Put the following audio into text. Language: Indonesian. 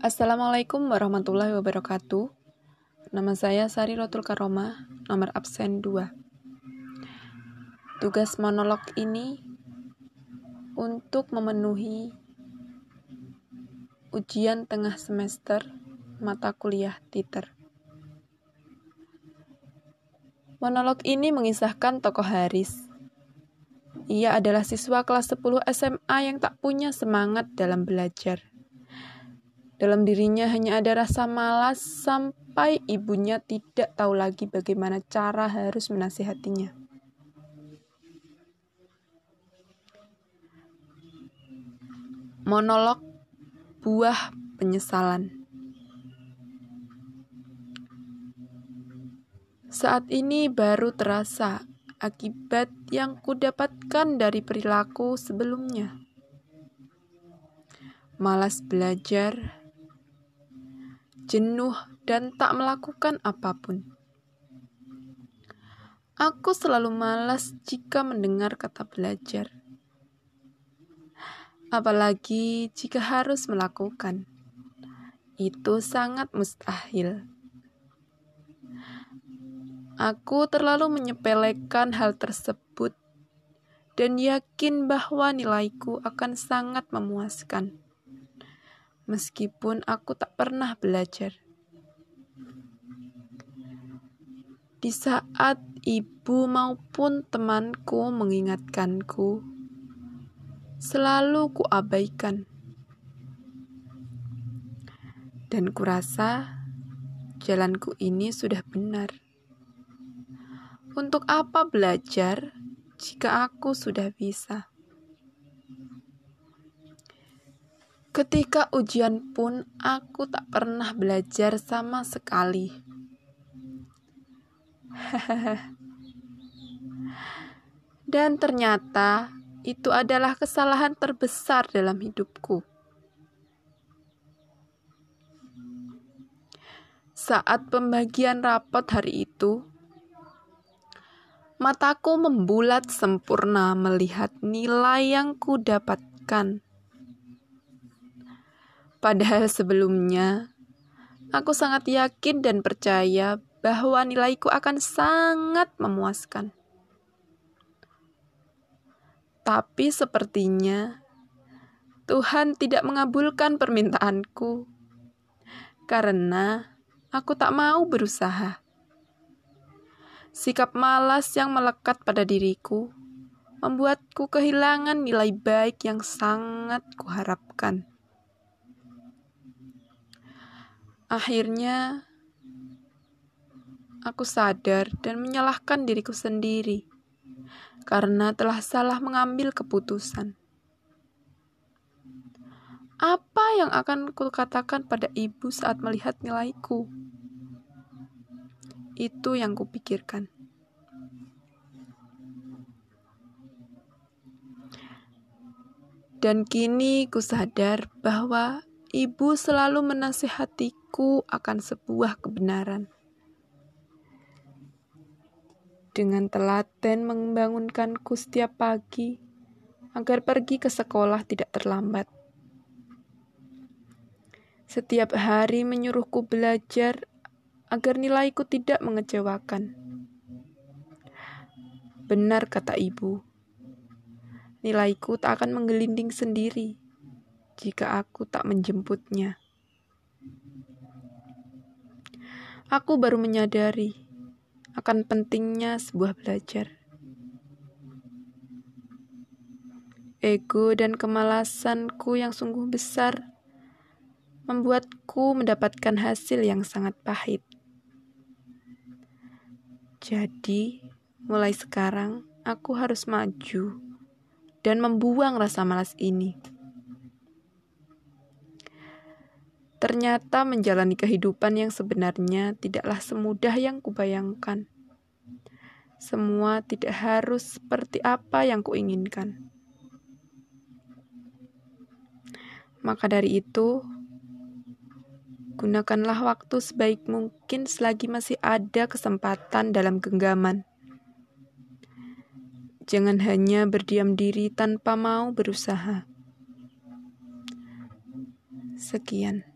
Assalamualaikum warahmatullahi wabarakatuh. Nama saya Sari Rotul Karoma, nomor absen 2. Tugas monolog ini untuk memenuhi ujian tengah semester mata kuliah Titer. Monolog ini mengisahkan tokoh Haris. Ia adalah siswa kelas 10 SMA yang tak punya semangat dalam belajar. Dalam dirinya hanya ada rasa malas sampai ibunya tidak tahu lagi bagaimana cara harus menasihatinya. Monolog buah penyesalan. Saat ini baru terasa akibat yang kudapatkan dari perilaku sebelumnya. Malas belajar, jenuh, dan tak melakukan apa pun. Aku selalu malas jika mendengar kata belajar, apalagi jika harus melakukan. Itu sangat mustahil. Aku terlalu menyepelekan hal tersebut dan yakin bahwa nilaiku akan sangat memuaskan. Meskipun aku tak pernah belajar. Di saat ibu maupun temanku mengingatkanku, selalu kuabaikan. Dan kurasa jalanku ini sudah benar. Untuk apa belajar jika aku sudah bisa? Ketika ujian pun aku tak pernah belajar sama sekali. Dan ternyata itu adalah kesalahan terbesar dalam hidupku. Saat pembagian rapot hari itu, Mataku membulat sempurna melihat nilai yang kudapatkan. Padahal sebelumnya, aku sangat yakin dan percaya bahwa nilaiku akan sangat memuaskan. Tapi sepertinya Tuhan tidak mengabulkan permintaanku karena aku tak mau berusaha. Sikap malas yang melekat pada diriku membuatku kehilangan nilai baik yang sangat kuharapkan. Akhirnya, aku sadar dan menyalahkan diriku sendiri karena telah salah mengambil keputusan. Apa yang akan kukatakan pada ibu saat melihat nilaiku? Itu yang kupikirkan. Dan kini ku sadar bahwa ibu selalu menasihatiku akan sebuah kebenaran. Dengan telaten membangunkanku setiap pagi agar pergi ke sekolah tidak terlambat. Setiap hari menyuruhku belajar agar nilaiku tidak mengecewakan. Benar kata ibu, nilaiku tak akan menggelinding sendiri jika aku tak menjemputnya. Aku baru menyadari akan pentingnya sebuah belajar. Ego dan kemalasanku yang sungguh besar membuatku mendapatkan hasil yang sangat pahit. Jadi, mulai sekarang aku harus maju dan membuang rasa malas ini. Ternyata menjalani kehidupan yang sebenarnya tidaklah semudah yang kubayangkan. Semua tidak harus seperti apa yang kuinginkan. Maka dari itu, Gunakanlah waktu sebaik mungkin selagi masih ada kesempatan dalam genggaman. Jangan hanya berdiam diri tanpa mau berusaha. Sekian.